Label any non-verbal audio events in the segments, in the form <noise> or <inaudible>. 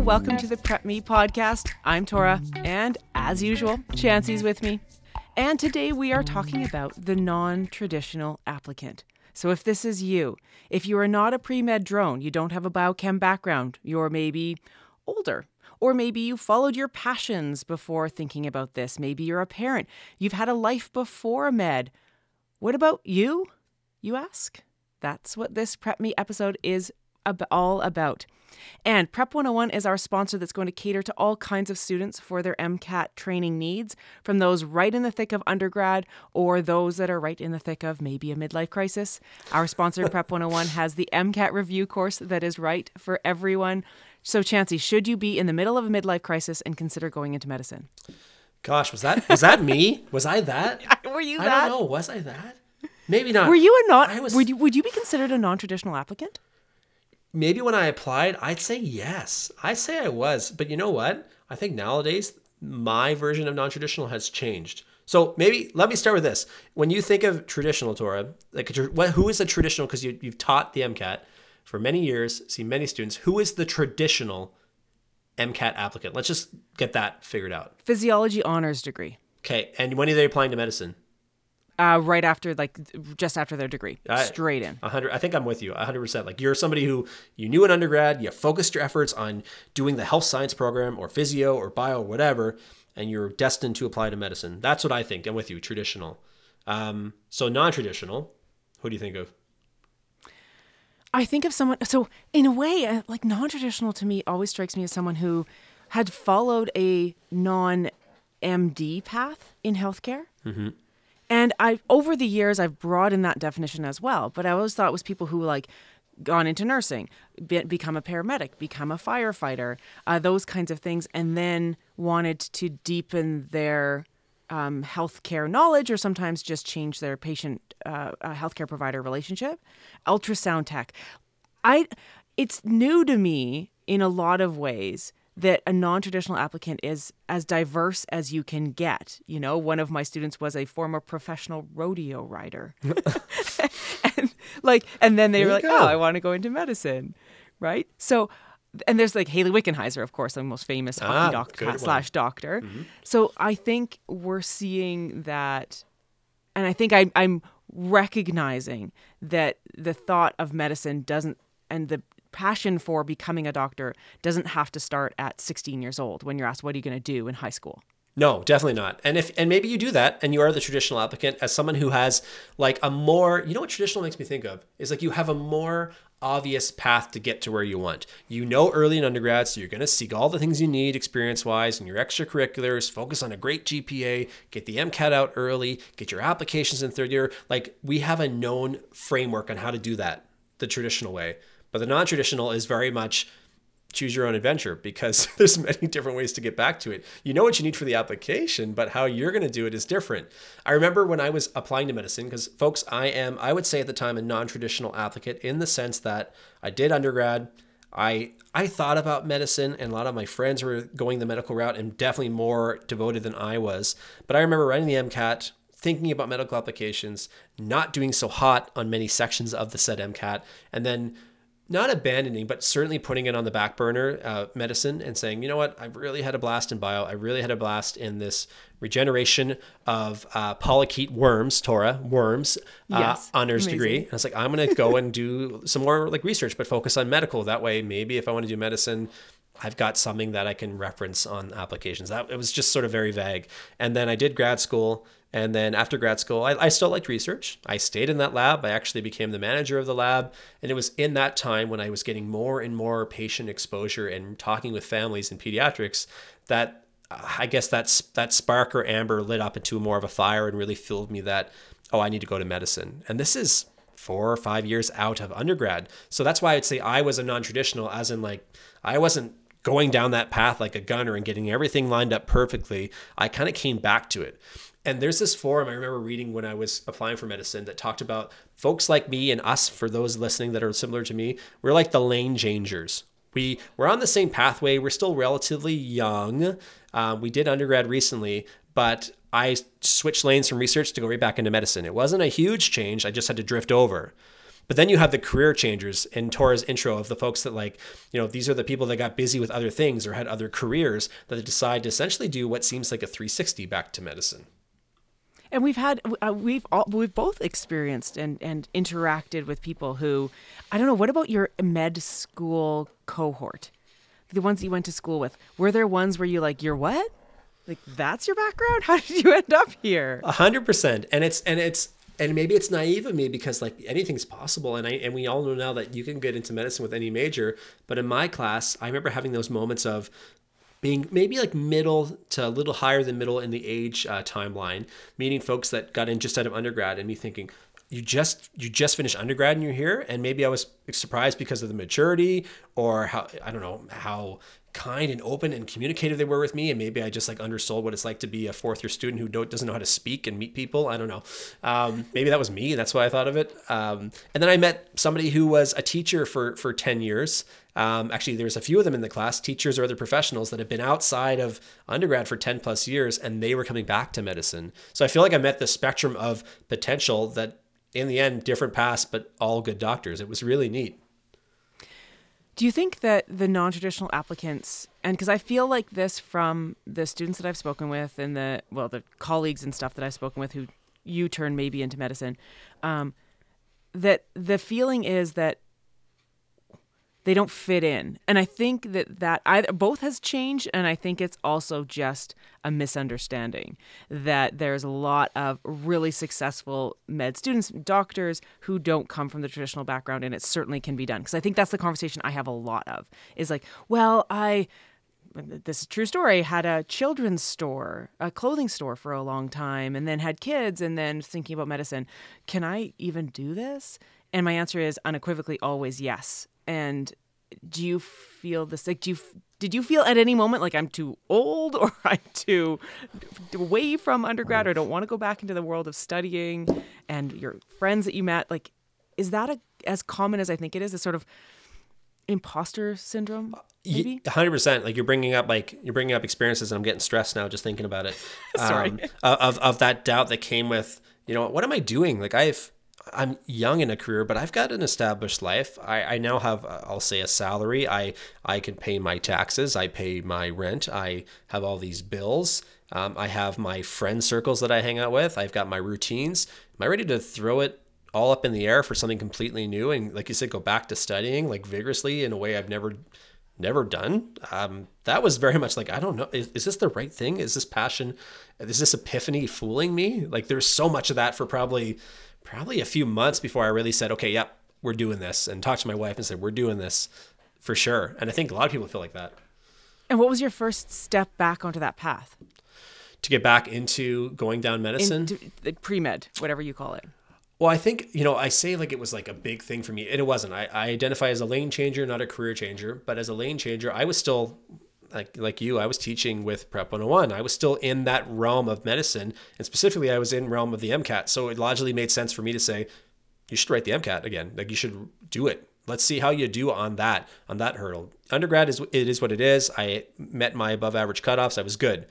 welcome to the Prep Me podcast. I'm Torah, and as usual, Chancey's with me. And today we are talking about the non traditional applicant. So, if this is you, if you are not a pre med drone, you don't have a biochem background, you're maybe older, or maybe you followed your passions before thinking about this, maybe you're a parent, you've had a life before med. What about you? You ask? That's what this Prep Me episode is ab- all about. And Prep 101 is our sponsor that's going to cater to all kinds of students for their MCAT training needs, from those right in the thick of undergrad or those that are right in the thick of maybe a midlife crisis. Our sponsor, Prep 101, has the MCAT review course that is right for everyone. So, Chancey, should you be in the middle of a midlife crisis and consider going into medicine? Gosh, was that was that me? Was I that? <laughs> Were you I that? don't know. Was I that? Maybe not. Were you a not? I was- would you would you be considered a non-traditional applicant? Maybe when I applied, I'd say yes. I say I was, but you know what? I think nowadays my version of non-traditional has changed. So maybe let me start with this. When you think of traditional Torah, like a tr- what, who is a traditional? Because you, you've taught the MCAT for many years, seen many students. Who is the traditional MCAT applicant? Let's just get that figured out. Physiology honors degree. Okay, and when are they applying to medicine? Uh, right after, like, just after their degree, I- straight in. Hundred. I think I'm with you. Hundred percent. Like you're somebody who you knew in undergrad, you focused your efforts on doing the health science program or physio or bio or whatever, and you're destined to apply to medicine. That's what I think. I'm with you. Traditional. Um, so non-traditional. Who do you think of? I think of someone. So, in a way, uh, like non-traditional to me always strikes me as someone who had followed a non-MD path in healthcare. And I, over the years, I've broadened that definition as well. But I always thought it was people who like gone into nursing, be, become a paramedic, become a firefighter, uh, those kinds of things, and then wanted to deepen their um, healthcare knowledge or sometimes just change their patient uh, uh, healthcare provider relationship. Ultrasound tech. I it's new to me in a lot of ways that a non-traditional applicant is as diverse as you can get. You know, one of my students was a former professional rodeo rider. <laughs> <laughs> and like and then they There were like, go. "Oh, I want to go into medicine." Right? So and there's like Hayley Wickenheiser, of course, the most famous Ah, hockey good doctor one. slash doctor. So I think we're seeing that and I think I, I'm recognizing that the thought of medicine doesn't, and the passion for becoming a doctor doesn't have to start at 16 years old when you're asked, what are you going to do in high school? No, definitely not. And if and maybe you do that and you are the traditional applicant as someone who has like a more you know what traditional makes me think of is like you have a more obvious path to get to where you want. You know early in undergrad, so you're gonna seek all the things you need experience wise and your extracurriculars, focus on a great GPA, get the MCAT out early, get your applications in third year. Like we have a known framework on how to do that the traditional way. But the non-traditional is very much choose your own adventure because <laughs> there's many different ways to get back to it. You know what you need for the application, but how you're going to do it is different. I remember when I was applying to medicine because folks, I am I would say at the time a non-traditional applicant in the sense that I did undergrad, I I thought about medicine and a lot of my friends were going the medical route and definitely more devoted than I was. But I remember writing the MCAT thinking about medical applications, not doing so hot on many sections of the said MCAT, and then not abandoning, but certainly putting it on the back burner, uh, medicine, and saying, you know what, I've really had a blast in bio. I really had a blast in this regeneration of uh, polychaete worms, Torah worms, uh, Yes, honors amazing. degree. And I was like, I'm going to go and do some more like research, but focus on medical. That way, maybe if I want to do medicine, I've got something that I can reference on applications. That it was just sort of very vague. And then I did grad school. And then after grad school, I, I still liked research. I stayed in that lab. I actually became the manager of the lab. And it was in that time when I was getting more and more patient exposure and talking with families in pediatrics that I guess that's that spark or amber lit up into more of a fire and really filled me that, oh, I need to go to medicine. And this is four or five years out of undergrad. So that's why I'd say I was a non traditional, as in, like, I wasn't going down that path like a gunner and getting everything lined up perfectly. I kind of came back to it. And there's this forum I remember reading when I was applying for medicine that talked about folks like me and us, for those listening that are similar to me, we're like the lane changers. We we're on the same pathway. We're still relatively young. Um, we did undergrad recently, but I switched lanes from research to go right back into medicine. It wasn't a huge change. I just had to drift over. But then you have the career changers in Torah's intro of the folks that like, you know, these are the people that got busy with other things or had other careers that they decide to essentially do what seems like a 360 back to medicine. And we've had uh, we've all, we've both experienced and and interacted with people who, I don't know. What about your med school cohort? The ones you went to school with. Were there ones where you like you're what? Like that's your background? <laughs> How did you end up here? A hundred percent. And it's and it's and maybe it's naive of me because like anything's possible and I and we all know now that you can get into medicine with any major but in my class I remember having those moments of being maybe like middle to a little higher than middle in the age uh, timeline meeting folks that got in just out of undergrad and me thinking you just you just finished undergrad and you're here? And maybe i was surprised because of the maturity or how i don't know how kind and open and communicative they were with me and maybe i just like undersold what it's like to be a fourth year student who doesn't know how to speak and meet people. I don't know. Um, maybe that was me. That's why i thought of it. Um, and then i met somebody who was a teacher for for 10 years. Um, actually there's a few of them in the class. Teachers or other professionals that have been outside of undergrad for 10 plus years and they were coming back to medicine. So i feel like i met the spectrum of potential that in the end different paths but all good doctors. It was really neat do you think that the non-traditional applicants, and because I feel like this from the students that I've spoken with and the well, the colleagues and stuff that I've spoken with who you turn maybe into medicine, um, that the feeling is that they don't fit in. And i think that that either both has changed and i think it's also just a misunderstanding that there's a lot of really successful med students doctors who don't come from the traditional background and it certainly can be done. Because i think that's the conversation i have a lot of is like well i this is true story had a children's store a clothing store for a long time and then had kids and then thinking about medicine. Can i even do this? And my answer is unequivocally always yes and do you feel this like do you did you feel at any moment like I'm too old or <laughs> I'm too away from undergrad or don't want to go back into the world of studying and your friends that you met? Like is that a, as common as I think it is a sort of imposter syndrome maybe? 100% like you're bringing up like you're bringing up experiences and I'm getting stressed now just thinking about it. <laughs> Sorry. Um, of of that doubt that came with you know what am I doing? Like I've I'm young in a career, but I've got an established life. I, I now have, uh, I'll say, a salary. I I can pay my taxes. I pay my rent. I have all these bills. Um, I have my friend circles that I hang out with. I've got my routines. Am I ready to throw it all up in the air for something completely new and, like you said, go back to studying like vigorously in a way I've never never done. Um, that was very much like I don't know. Is, is this the right thing? Is this passion? Is this epiphany fooling me? Like there's so much of that for probably probably a few months before I really said, okay, yep, we're doing this, and talked to my wife and said, we're doing this for sure. And I think a lot of people feel like that. And what was your first step back onto that path? To get back into going down medicine? Pre med, whatever you call it. Well, I think, you know, I say like it was like a big thing for me, and it wasn't. I, I identify as a lane changer, not a career changer, but as a lane changer, I was still like like you, I was teaching with Prep 101. I was still in that realm of medicine, and specifically, I was in realm of the MCAT. So it logically made sense for me to say, you should write the MCAT again. Like you should do it. Let's see how you do on that on that hurdle. Undergrad is it is what it is. I met my above average cutoffs. I was good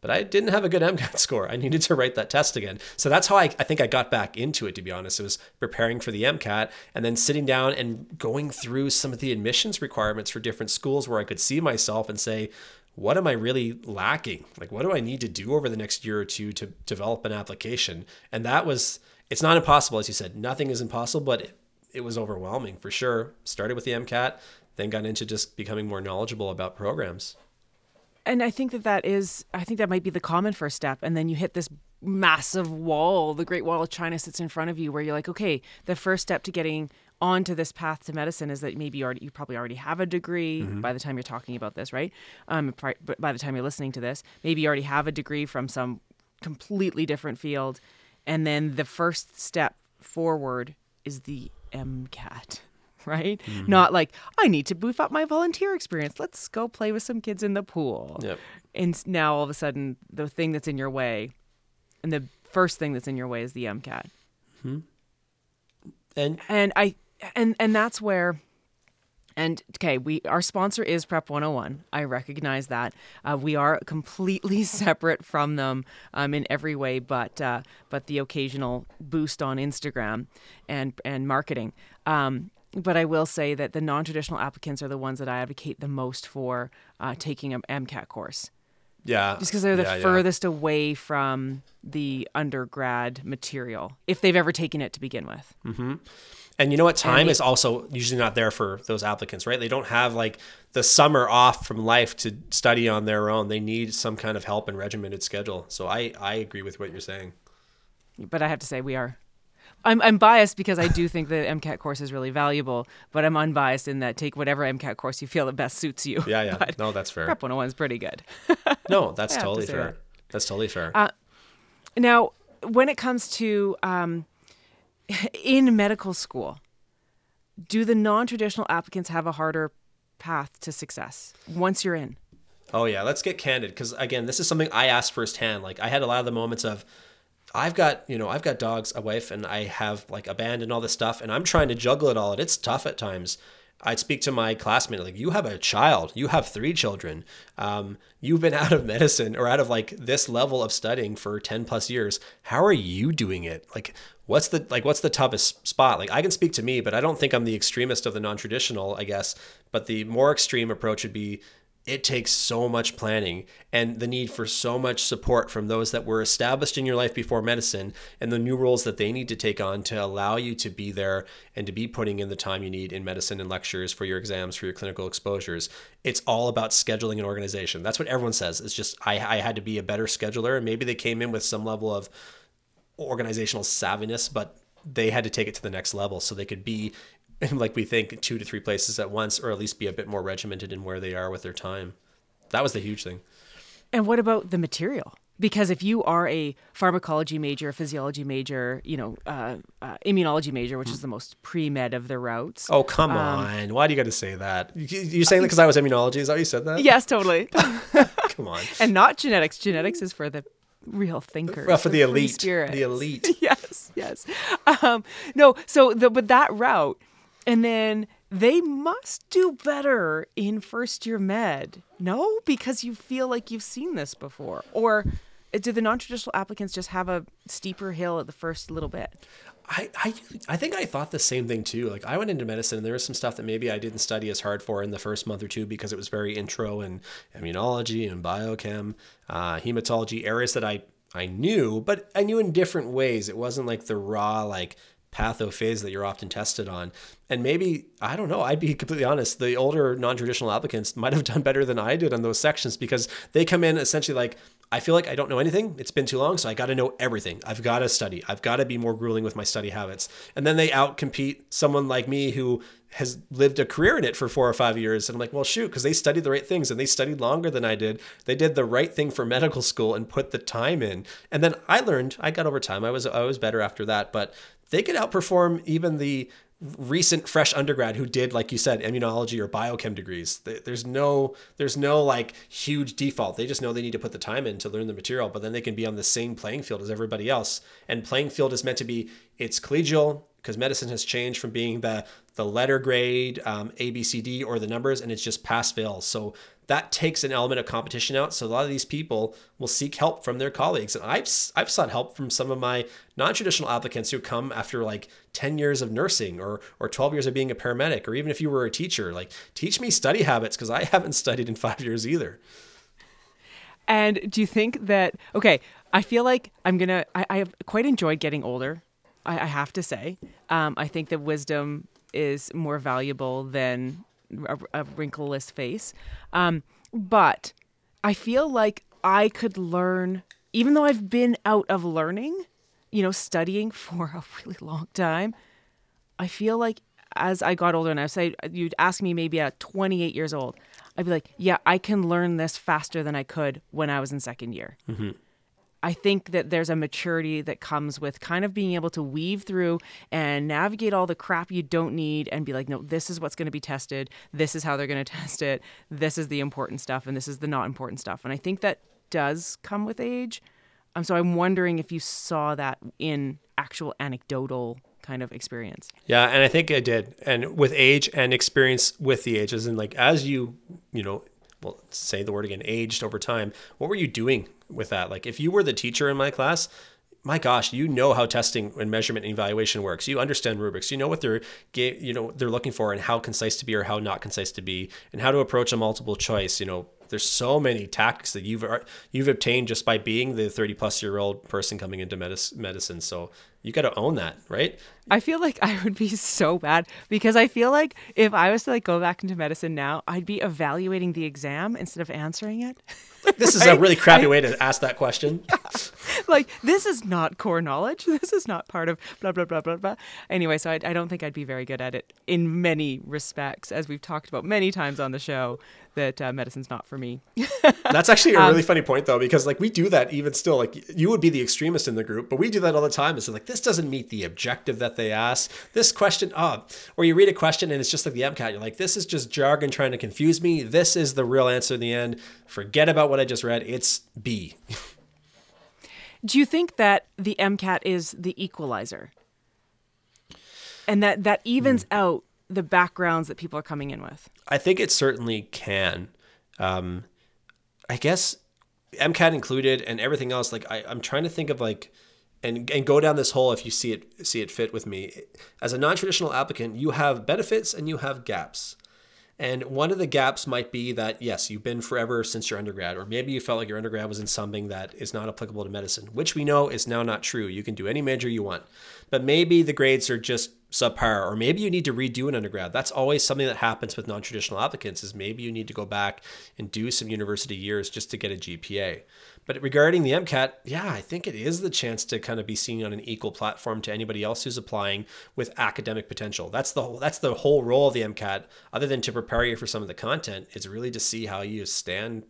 but I didn't have a good <laughs> MCAT score. I needed to write that test again. So that's how I, I think I got back into it, to be honest. It was preparing for the MCAT and then sitting down and going through some of the admissions requirements for different schools where I could see myself and say, what am I really lacking? Like, what do I need to do over the next year or two to develop an application? And that was, it's not impossible, as you said. Nothing is impossible, but it, it was overwhelming for sure. Started with the MCAT, then got into just becoming more knowledgeable about programs and I think that that is, I think that might be the common first step. And then you hit this massive wall, the Great Wall of China sits in front of you, where you're like, okay, the first step to getting onto this path to medicine is that maybe you already you probably already have a degree mm-hmm. by the time you're talking about this, right? Um, by the time you're listening to this, maybe you already have a degree from some completely different field, and then the first step forward is the MCAT <laughs> right? Mm-hmm. Not like I need to boof up my volunteer experience. Let's go play with some kids in the pool. Yep. And now all of a sudden, the thing that's in your way, and the first thing that's in your way is the MCAT. Mm-hmm. And and I and and that's where, And okay, we our sponsor is Prep 101. I recognize that. Uh, we are completely <laughs> separate from them um, in every way, but uh, but the occasional boost on Instagram and and marketing. Um, but I will say that the non-traditional applicants are the ones that I advocate the most for uh, taking an MCAT course, Yeah. just because they're the yeah, yeah. furthest away from the undergrad material, if they've ever taken it to begin with. And you know what? Time is also usually not there for those applicants, right? They don't have like the summer off from life to study on their own. They need some kind of help and regimented schedule. So I, I agree with what you're saying. but I have to say we are. I'm, I'm biased because I do think the MCAT course is really valuable, but I'm unbiased in that take whatever MCAT course you feel that best suits you. Yeah, yeah. <laughs> But No, that's fair. Prep 101 is pretty good. No, <laughs> that's to totally fair. that. That's totally fair. Now, when it comes to um, <laughs> in medical school, do the non traditional applicants have a harder path to success once you're in? Oh yeah, let's get candid because again, this is something I asked firsthand. Like I had a lot of the moments of, I've got you know I've got dogs, a wife, and I have like a band and all this stuff, and I'm trying to juggle it all, and it's tough at times. I'd speak to my classmate like, you have a child, you have three children, um, you've been out of medicine or out of like this level of studying for ten plus years. How are you doing it? Like, what's the like what's the toughest spot? Like I can speak to me, but I don't think I'm the extremist of the non-traditional, I guess. But the more extreme approach would be it takes so much planning and the need for so much support from those that were established in your life before medicine and the new roles that they need to take on to allow you to be there and to be putting in the time you need in medicine and lectures for your exams for your clinical exposures. It's all about scheduling and organization. That's what everyone says. It's just i, I had to be a better scheduler. And maybe they came in with some level of organizational savviness, but they had to take it to the next level so they could be, <laughs> like we think, two to three places at once, or at least be a bit more regimented in where they are with their time. That was the huge thing. And what about the material? Because if you are a pharmacology major, a physiology major, you know, uh, uh, immunology major, which is the most pre med of the routes. Oh, come on. Why do you got to say that? You, you're saying that because I was immunology? Is that you said that? <laughs> Yes, totally. <laughs> Come on. and not genetics. Genetics is for the real thinkers. Well, for the elite. The elite. yes, yes. Um, no, so the but that route, and then they must do better in first year med. No, because you feel like you've seen this before, or do the non-traditional applicants just have a steeper hill at the first little bit? I, I I think I thought the same thing too. Like I went into medicine and there was some stuff that maybe I didn't study as hard for in the first month or two because it was very intro and immunology and biochem, uh, hematology areas that I I knew, but I knew in different ways. It wasn't like the raw like pathophys that you're often tested on. And maybe, I don't know, I'd be completely honest, the older non traditional applicants might have done better than I did on those sections because they come in essentially like, I feel like I don't know anything. It's been too long, so I got to know everything. I've got to study. I've got to be more grueling with my study habits. And then they outcompete someone like me who has lived a career in it for four or five years. And I'm like, well, shoot, because they studied the right things and they studied longer than I did. They did the right thing for medical school and put the time in. And then I learned, I got over time. I was I was better after that. But they could outperform even the recent fresh undergrad who did like you said immunology or biochem degrees. There's no there's no like huge default. They just know they need to put the time in to learn the material but then they can be on the same playing field as everybody else. And playing field is meant to be it's collegial because medicine has changed from being the the letter grade um, a b c d or the numbers and it's just pass fail. So that takes an element of competition out. So a lot of these people will seek help from their colleagues. And I've, I've sought help from some of my non-traditional applicants who come after like 10 years of nursing or, or 12 years of being a paramedic, or even if you were a teacher, like teach me study habits because I <laughs> haven't studied in five years either. And do you think that okay? I feel like I'm gonna. I, I have quite enjoyed getting older. I, I have to say. Um, I think that wisdom is more valuable than a, a wrinkleless face. Um, but I feel like I could learn, even though I've been out of learning, you know, studying <laughs> for a really long time. I feel like as I got older, and I say you'd ask me maybe at 28 years old, I'd be like, yeah, I can learn this faster than I could when I was in second year. I think that there's a maturity that comes with kind of being able to weave through and navigate all the crap you don't need and be like, no, this is what's going to be tested. This is how they're going <laughs> to test it. This is the important stuff and this is the not important stuff. And I think that does come with age. Um, so I'm wondering if you saw that in actual anecdotal kind of experience. Yeah, and I think I did. And with age and experience with the ages, and like as you, you know, well, say the word again, aged over time, what were you doing with that? Like if you were the teacher in my class, my gosh, you know how testing and measurement and evaluation works. You understand rubrics. You know what they're you know they're looking for and how concise to be or how not concise to be, and how to approach a multiple choice. You know, there's so many tactics that you've you've obtained just by being the 30 plus year old person coming into medicine. So you got to own that, right? I feel like I would be so bad because I feel like if I was to like go back into medicine now, I'd be evaluating the exam instead of answering it. This is a <laughs> really crappy I, way to ask that question. <laughs> like this is not core knowledge. <laughs> This is not part of blah blah blah blah blah. Anyway, so I, I don't think I'd be very good at it in many respects, as we've talked about many times on the show that uh, medicine's not for me. That's actually a really um, funny point though, because like we do that even still. Like you would be the extremist in the group, but we do that all the time. It's like this doesn't meet the objective that they ask. This question, oh, or you read a question and it's just like the MCAT. You're like, this is just jargon trying to confuse me. This is the real answer in the end. Forget about what I just read. It's B. do you think that the MCAT is the equalizer? And that that evens hmm. out the backgrounds that people are coming in with? I think it certainly can. Um, I guess MCAT included and everything else. Like I, I'm trying to think of like, and and go down this hole if you see it see it fit with me. As a non-traditional applicant, you have benefits and you have gaps. And one of the gaps might be that, yes, you've been forever since your undergrad, or maybe you felt like your undergrad was in something that is not applicable to medicine, which we know is now not true. You can do any major you want. But maybe the grades are just subpar, or maybe you need to redo an undergrad. That's always something that happens with non-traditional applicants is maybe you need to go back and do some university years just to get a GPA. But regarding the MCAT, yeah, I think it is the chance to kind of be seen on an equal platform to anybody else who's applying with academic potential. That's the whole, that's the whole role of the MCAT, other than to prepare you for some of the content, is really to see how you stand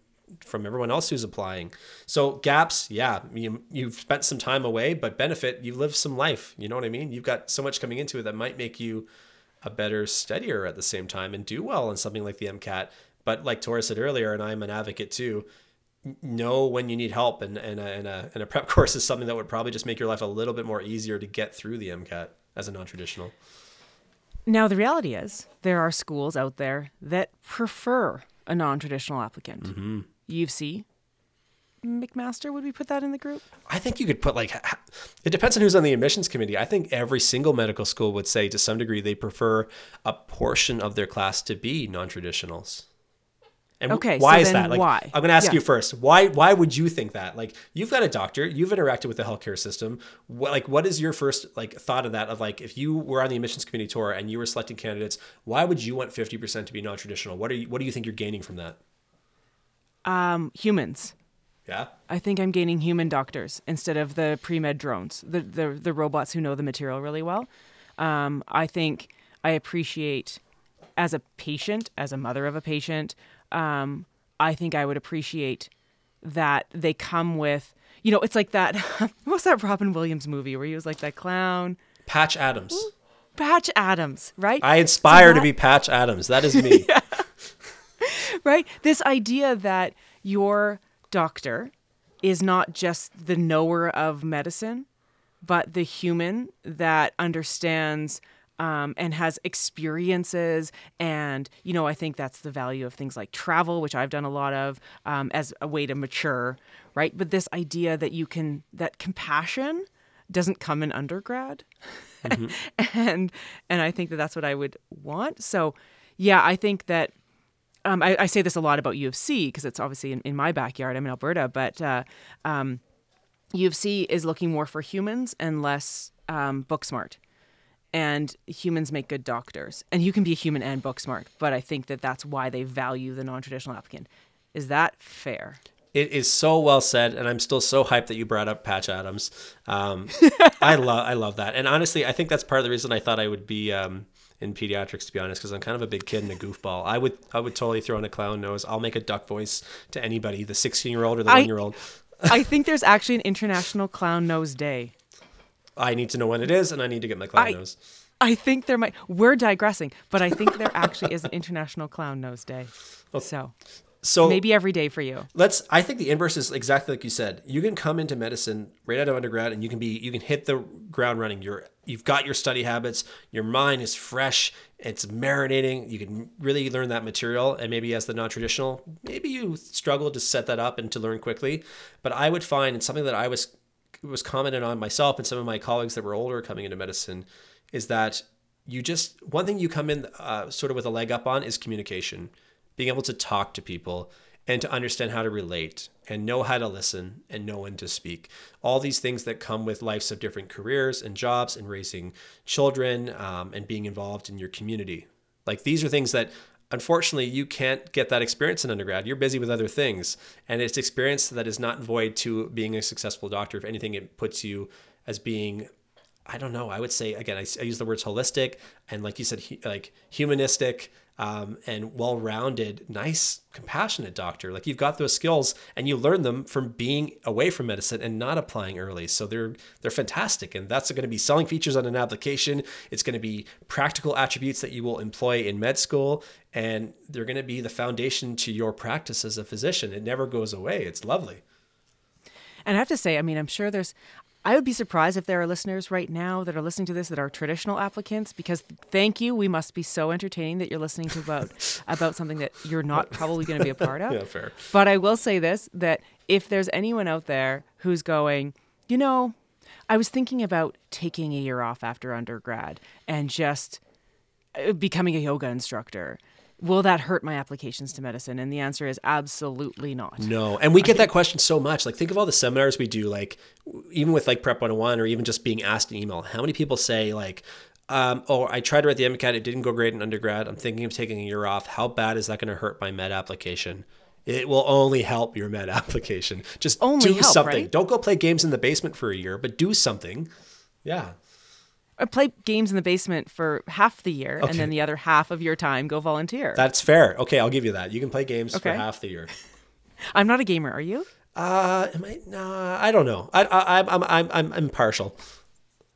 from everyone else who's applying. So gaps, yeah, you, you've spent some time away, but benefit, you've lived some life. You know what I mean? You've got so much coming into it that might make you a better studier at the same time and do well in something like the MCAT. But like Torah said earlier, and I'm an advocate too, know when you need help and, and, a, and, a, and a prep <laughs> course is something that would probably just make your life a little bit more easier to get through the MCAT as a non-traditional. Now the reality is there are schools out there that prefer a non-traditional applicant. Mm-hmm. U of C, McMaster, would we put that in the group? I think you could put like, it depends on who's on the admissions committee. I think every single medical school would say to some degree they prefer a portion of their class to be non-traditionals. And okay, why so is that? Like, why? I'm going to ask yeah. you first. Why? Why would you think that? Like, you've got a doctor, you've interacted with the healthcare system. What, like, what is your first like thought of that? Of like, if you were on the admissions committee tour and you were selecting candidates, why would you want 50% to be non-traditional? What are you? What do you think you're gaining from that? Um, humans. Yeah. I think I'm gaining human doctors instead of the pre-med drones, the the, the robots who know the material really well. Um, I think I appreciate as a patient, as a mother of a patient, um, I think I would appreciate that they come with, you know, it's like that. <laughs> what's that Robin Williams movie where he was like that clown? Patch Adams. Patch Adams, right? I aspire so that, to be Patch Adams. That is <laughs> me. <laughs> right? This idea that your doctor is not just the knower of medicine, but the human that understands um, and has experiences. And, you know, I think that's the value of things like travel, which I've done a lot of um, as a way to mature, right? But this idea that you can, that compassion doesn't come in undergrad. Mm-hmm. <laughs> and, and I think that that's what I would want. So, yeah, I think that um, I, I, say this a lot about U of C because it's obviously in, in, my backyard. I'm in Alberta, but uh, um, U of C is looking more for humans and less um, book smart and humans make good doctors. And you can be a human and book smart, but I think that that's why they value the non-traditional applicant. Is that fair? It is so well said, and I'm still so hyped that you brought up Patch Adams. Um, <laughs> I love, I love that, and honestly, I think that's part of the reason I thought I would be um, in pediatrics, to be honest, because I'm kind of a big kid and a goofball. I would, I would totally throw in a clown nose. I'll make a duck voice to anybody, the 16 year old or the one year old. I think there's actually an International Clown Nose Day. I need to know when it is, and I need to get my clown I, nose. I think there might. We're digressing, but I think there actually is an International Clown Nose Day. <laughs> Okay. So. So maybe every day for you. let's i think the inverse is exactly like you said you can come into medicine right out of undergrad and you can be you can hit the ground running you're you've got your study habits your mind is fresh it's marinating you can really learn that material and maybe as the non-traditional maybe you struggle to set that up and to learn quickly but i would find it's something that i was was commented on myself and some of my colleagues that were older coming into medicine is that you just one thing you come in uh, sort of with a leg up on is communication being able to talk to people and to understand how to relate and know how to listen and know when to speak. All these things that come with lives of different careers and jobs and raising children um, and being involved in your community. Like these are things that unfortunately you can't get that experience in undergrad. You're busy with other things. And it's experience that is not void to being a successful doctor. If anything, it puts you as being I don't know. I would say again. I, I use the words holistic and, like you said, hu- like humanistic um, and well-rounded, nice, compassionate doctor. Like you've got those skills and you learn them from being away from medicine and not applying early. So they're they're fantastic, and that's going to be selling features on an application. It's going to be practical attributes that you will employ in med school, and they're going to be the foundation to your practice as a physician. It never goes away. It's lovely. And I have to say, I mean, I'm sure there's. I would be surprised if there are listeners right now that are listening to this that are traditional applicants because thank you. We must be so entertaining that you're listening to about <laughs> about something that you're not probably going to be a part of. <laughs> Yeah, fair. But I will say this that if there's anyone out there who's going, you know, I was thinking about taking a year off after undergrad and just uh, becoming a yoga instructor. Will that hurt my applications to medicine? And the answer is absolutely not. No. And we get that question so much. Like, think of all the seminars we do, like, even with like Prep 101 or even just being asked in email. How many people say, like, um, oh, I tried to write the MCAT, it didn't go great in undergrad. I'm thinking of taking a year off. How bad is that going to hurt my med application? It will only help your med <laughs> application. Just Only do help, something. right? Don't go play games in the basement for a year, but do something. Yeah. I play games in the basement for half the year, Okay. and then the other half of your time go volunteer. That's fair. Okay, I'll give you that. You can play games for half the year. <laughs> I'm not a gamer. Are you? Uh, am I? No, I don't know. I, I, I'm, I'm, I'm, I'm impartial.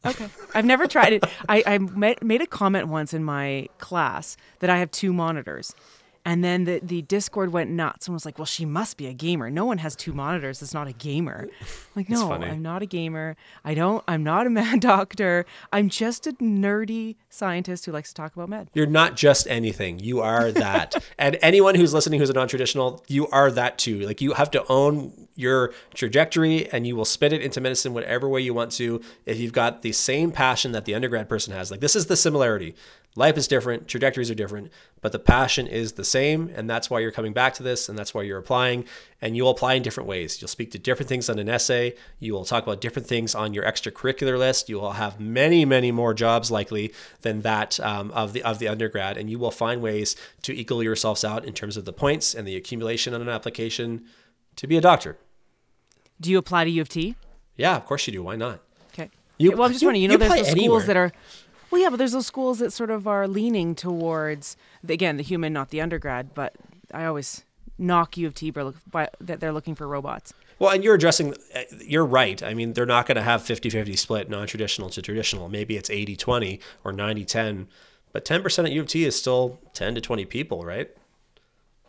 Okay. I've never tried it. I, I ma- made a comment once in my class that I have two monitors. And then the, the Discord went nuts and was like, well, she must be a gamer. No one has two monitors that's not a gamer. I'm like, no. I'm not a gamer. I don't, I'm not a <laughs> mad doctor. I'm just a nerdy scientist who likes to talk about med. You're not just anything. You are that. <laughs> and anyone who's listening who's a non-traditional, you are that too. Like you have to own your trajectory and you will spit it into medicine whatever way you want to if you've got the same passion that the undergrad person has. Like this is the similarity. Life is different, trajectories are different, but the passion is the same and that's why you're coming back to this and that's why you're applying and you'll apply in different ways. You'll speak to different things on an essay, you will talk about different things on your extracurricular list. You will have many, many more jobs likely than that um, of the of the undergrad, and you will find ways to equal yourselves out in terms of the points and the accumulation on an application to be a doctor. Do you apply to U of T? Yeah, of course you do. Why not? Okay. You- well, I'm just you- wondering. You know, you there's those anywhere. schools that are. Well, yeah, but there's those schools that sort of are leaning towards again the human, not the undergrad. But I always knock U of T by, that they're looking for robots. Well, and you're addressing, uh, you're right. I mean, they're not going to have 50 50 split non traditional to traditional. Maybe it's 80 20 or 90 10, but 10% at U of T is still 10 to 20 people, right?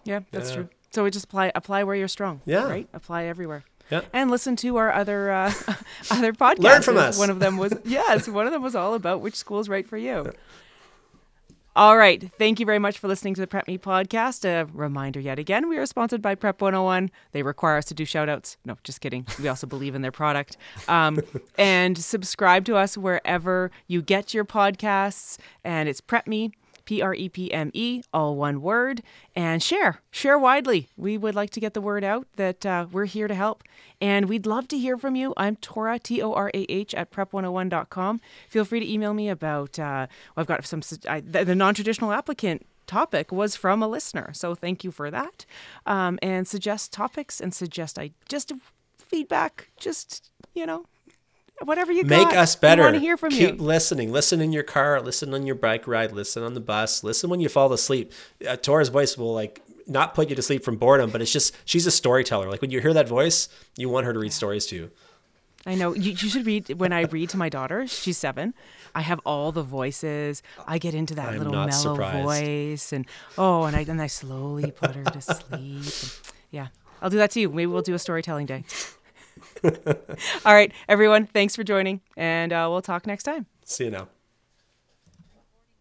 Yeah, that's Yeah. true. So we just apply apply where you're strong. Yeah. Right. Apply everywhere. Yeah. And listen to our other uh, <laughs> other podcasts. Learn from us. One of them was <laughs> yes. One of them was all about which school is right for you. All right. Thank you very much for listening to the Prep Me podcast. A reminder yet again, we are sponsored by Prep 101. They require us to do shout outs. No, just kidding. We also believe in their product. Um, and subscribe to us wherever you get your podcasts. And it's Prep Me. P R E P M E, all one word, and share. Share widely. We would like to get the word out that uh, we're here to help, and we'd love to hear from you. I'm Torah, T O R A H, at prep101.com. Feel free to email me about, uh, well, I've got some, I, the, the non traditional applicant topic was from a listener, so thank you for that. Um, and suggest topics and suggest I just feedback, just, you know, whatever you make got, us better. want to hear from Keep you. Keep listening. Listen in your car. Listen on your bike ride. Listen on the bus. Listen when you fall asleep. Uh, Torah's voice will like not put you to sleep from boredom, but it's just she's a storyteller. Like when you hear that voice, you want her to read stories to you. I know you, you should read when I read to my daughter. She's seven. I have all the voices. I get into that I'm little mellow surprised. voice, and oh, and I then I slowly put her to <laughs> sleep. And, yeah, I'll do that to you. Maybe we'll do a storytelling day. <laughs> All right, everyone, thanks for joining, and uh, we'll talk next time. See you now.